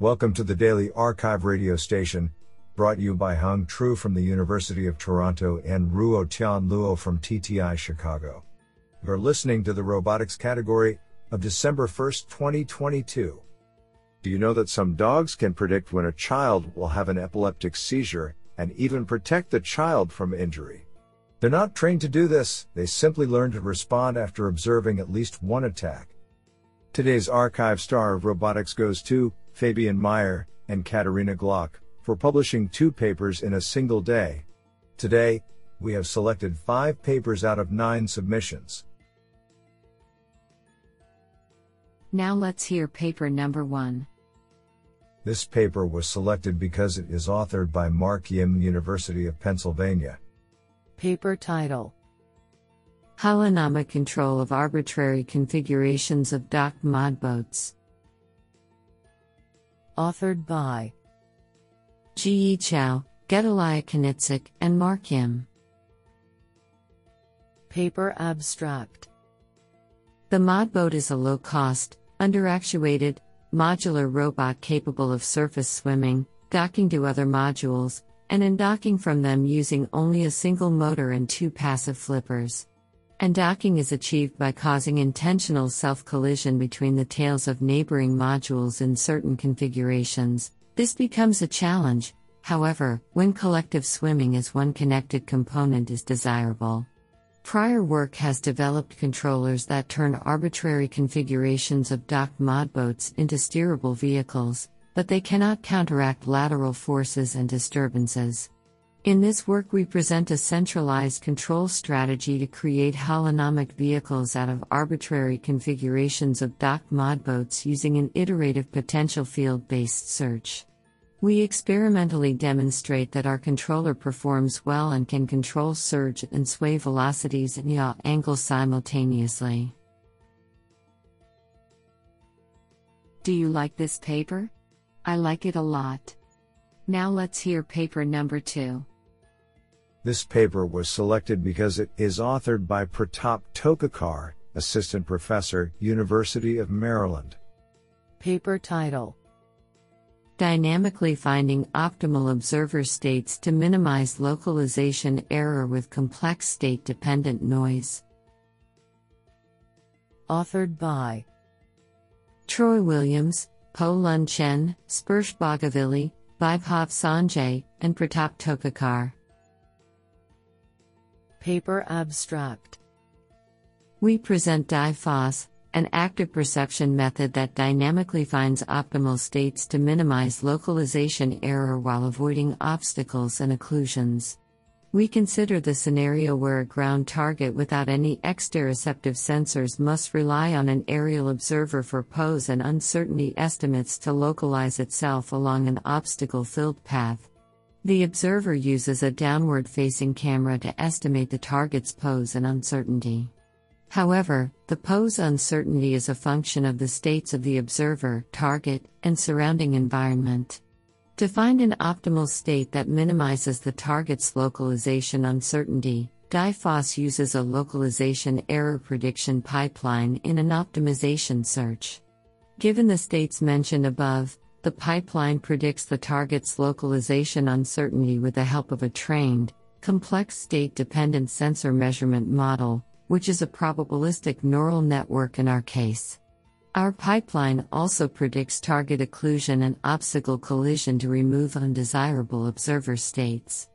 Welcome to the Daily Archive radio station, brought you by Hung Tru from the University of Toronto and Ruo Tian Luo from TTI Chicago. You're listening to the robotics category of December 1st, 2022. Do you know that some dogs can predict when a child will have an epileptic seizure and even protect the child from injury? They're not trained to do this, they simply learn to respond after observing at least one attack. Today's archive star of robotics goes to Fabian Meyer and Katarina Glock for publishing two papers in a single day. Today, we have selected five papers out of nine submissions. Now let's hear paper number one. This paper was selected because it is authored by Mark Yim, University of Pennsylvania. Paper title Holonomic control of arbitrary configurations of docked Modboats. Authored by Ji Chow, Gedaliah Knizhnik, and Mark Yim. Paper abstract The Modboat is a low cost, underactuated, modular robot capable of surface swimming, docking to other modules, and undocking from them using only a single motor and two passive flippers. Undocking is achieved by causing intentional self collision between the tails of neighboring modules in certain configurations. This becomes a challenge, however, when collective swimming as one connected component is desirable. Prior work has developed controllers that turn arbitrary configurations of docked Modboats into steerable vehicles, but they cannot counteract lateral forces and disturbances. In this work, we present a centralized control strategy to create holonomic vehicles out of arbitrary configurations of docked Modboats using an iterative potential field based search. We experimentally demonstrate that our controller performs well and can control surge and sway velocities and yaw angles simultaneously. Do you like this paper? I like it a lot. Now let's hear paper number two. This paper was selected because it is authored by Pratap Tokekar, Assistant Professor, University of Maryland. Paper title Dynamically finding optimal observer states to minimize localization error with complex state dependent noise. Authored by Troi Williams, Po Lun Chen, Sparsh Bhagavilli, Vaibhav Sanjay, and Pratap Tokekar. Paper abstract We present DyFOS, an active perception method that dynamically finds optimal states to minimize localization error while avoiding obstacles and occlusions. We consider the scenario where a ground target without any exteroceptive sensors must rely on an aerial observer for pose and uncertainty estimates to localize itself along an obstacle filled path. The observer uses a downward facing camera to estimate the target's pose and uncertainty. However, the pose uncertainty is a function of the states of the observer, target, and surrounding environment. To find an optimal state that minimizes the target's localization uncertainty, DyFOS uses a localization error prediction pipeline in an optimization search. Given the states mentioned above, the pipeline predicts the target's localization uncertainty with the help of a trained, complex state dependent sensor measurement model, which is a probabilistic neural network in our case. Our pipeline also predicts target occlusion and obstacle collision to remove undesirable observer states.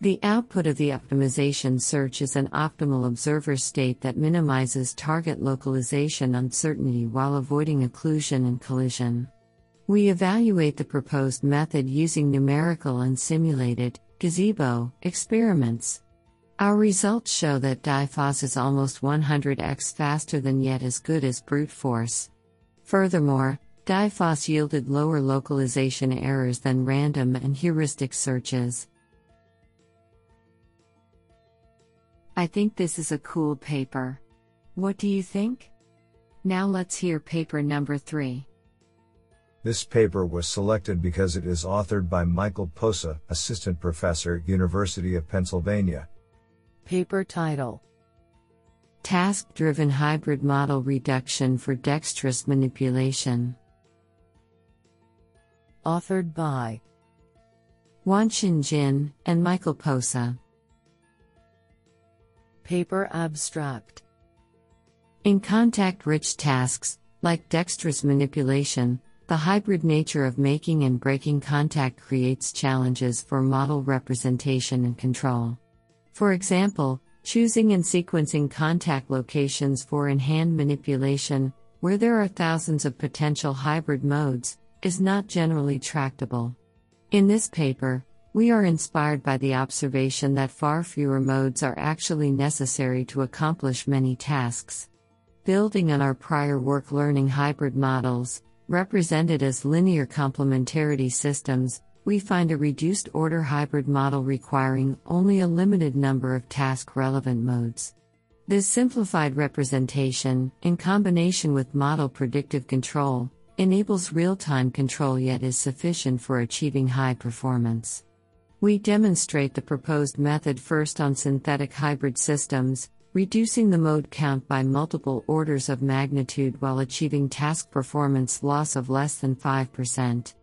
The output of the optimization search is an optimal observer state that minimizes target localization uncertainty while avoiding occlusion and collision. We evaluate the proposed method using numerical and simulated gazebo experiments. Our results show that DyFOS is almost 100x faster than yet as good as brute force. Furthermore, DyFOS yielded lower localization errors than random and heuristic searches. I think this is a cool paper. What do you think? Now let's hear paper number 3. This paper was selected because it is authored by Michael Posa, Assistant Professor, University of Pennsylvania. Paper title Task driven hybrid model reduction for dexterous manipulation. Authored by Wanxin Jin and Michael Posa. Paper Abstract In contact rich tasks, like dexterous manipulation, the hybrid nature of making and breaking contact creates challenges for model representation and control. For example, choosing and sequencing contact locations for in hand manipulation, where there are thousands of potential hybrid modes, is not generally tractable. In this paper, we are inspired by the observation that far fewer modes are actually necessary to accomplish many tasks. Building on our prior work learning hybrid models, represented as linear complementarity systems, we find a reduced order hybrid model requiring only a limited number of task relevant modes. This simplified representation, in combination with model predictive control, enables real time control yet is sufficient for achieving high performance. We demonstrate the proposed method first on synthetic hybrid systems, reducing the mode count by multiple orders of magnitude while achieving task performance loss of less than 5%.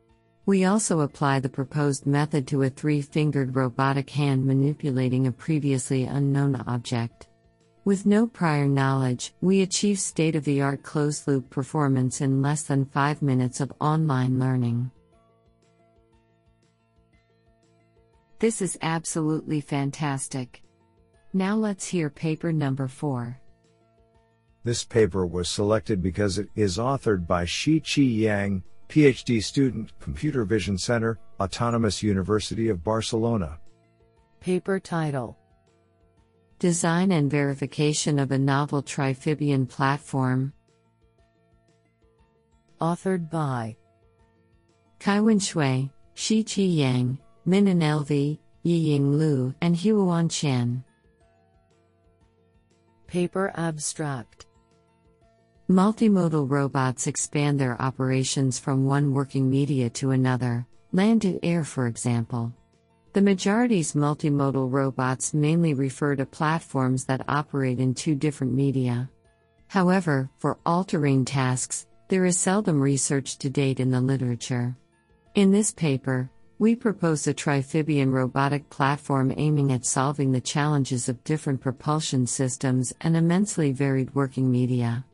We also apply the proposed method to a three fingered robotic hand manipulating a previously unknown object. With no prior knowledge, we achieve state of the art closed loop performance in less than five minutes of online learning. This is absolutely fantastic. Now let's hear paper number 4. This paper was selected because it is authored by Shi Qi Yang, PhD student, Computer Vision Center, Autonomous University of Barcelona. Paper title Design and verification of a novel Triphibian platform. Authored by Kaiwen Shui, Shi Qi Yang, Minan Lv, Yiying Lu, and Huan Chen. Paper Abstract Multimodal robots expand their operations from one working media to another, land to air, for example. The majority's multimodal robots mainly refer to platforms that operate in two different media. However, for all terrain tasks, there is seldom research to date in the literature. In this paper, we propose a triphibian robotic platform aiming at solving the challenges of different propulsion systems and immensely varied working media.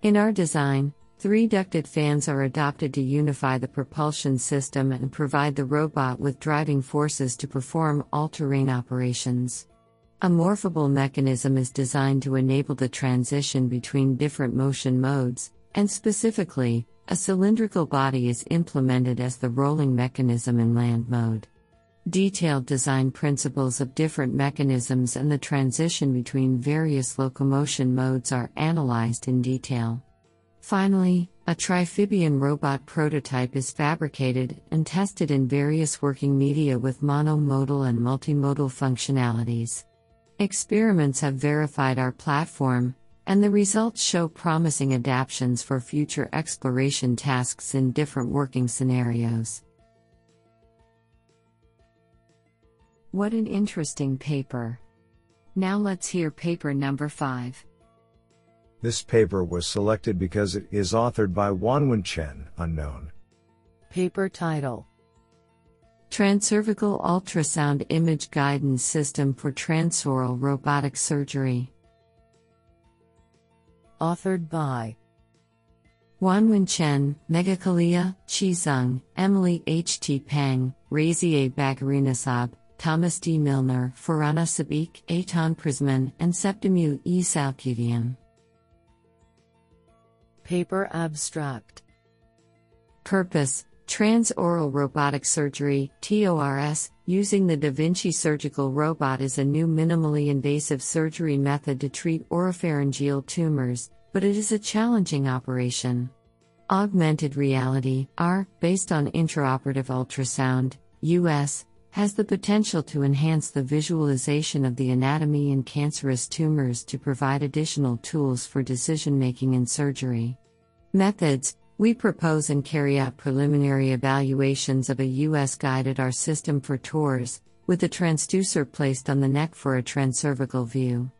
In our design, three ducted fans are adopted to unify the propulsion system and provide the robot with driving forces to perform all terrain operations. A morphable mechanism is designed to enable the transition between different motion modes, and specifically, a cylindrical body is implemented as the rolling mechanism in land mode. Detailed design principles of different mechanisms and the transition between various locomotion modes are analyzed in detail. Finally, a triphibian robot prototype is fabricated and tested in various working media with monomodal and multimodal functionalities. Experiments have verified our platform, and the results show promising adaptations for future exploration tasks in different working scenarios. What an interesting paper. Now let's hear paper number 5. This paper was selected because it is authored by Wanwen Chen, unknown. Paper title Transcervical Ultrasound Image Guidance System for Transoral Robotic Surgery. Authored by Wanwen Chen, Megha Kalia, Chi Zeng, Emily H. T. Peng, Razieh Bagarinisab, Thomas D. Milner, Farana Sabik, Eitan Prisman, and Septimu E. Salkidian. Paper Abstract Purpose Transoral Robotic Surgery, TORS, using the Da Vinci surgical robot is a new minimally invasive surgery method to treat oropharyngeal tumors, but it is a challenging operation. Augmented reality, AR, based on intraoperative ultrasound, US, has the potential to enhance the visualization of the anatomy in cancerous tumors to provide additional tools for decision making in surgery. Methods We propose and carry out preliminary evaluations of a US guided AR system for TORS, with a transducer placed on the neck for a transcervical view.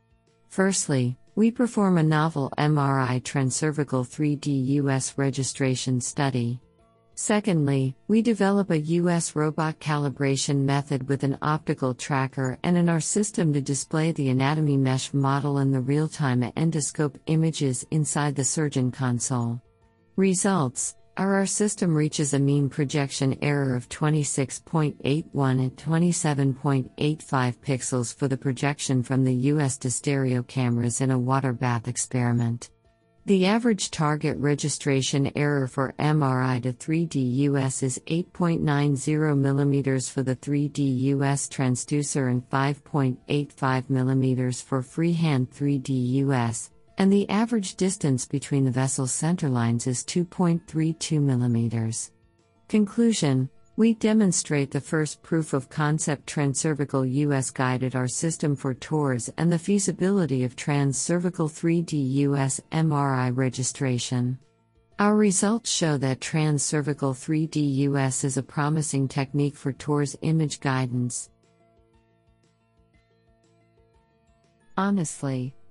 Firstly, we perform a novel MRI transcervical 3D US registration study. Secondly, we develop a US robot calibration method with an optical tracker and in our system to display the anatomy mesh model and the real time endoscope images inside the surgeon console. Results are our system reaches a mean projection error of 26.81 and 27.85 pixels for the projection from the US to stereo cameras in a water bath experiment. The average target registration error for MRI to 3D US is 8.90 mm for the 3D US transducer and 5.85 mm for freehand 3D US, and the average distance between the vessel's center lines is 2.32 mm. Conclusion we demonstrate the first proof of concept transcervical US guided AR system for TORS and the feasibility of transcervical 3D US MRI registration. Our results show that transcervical 3D US is a promising technique for TORS image guidance. Honestly,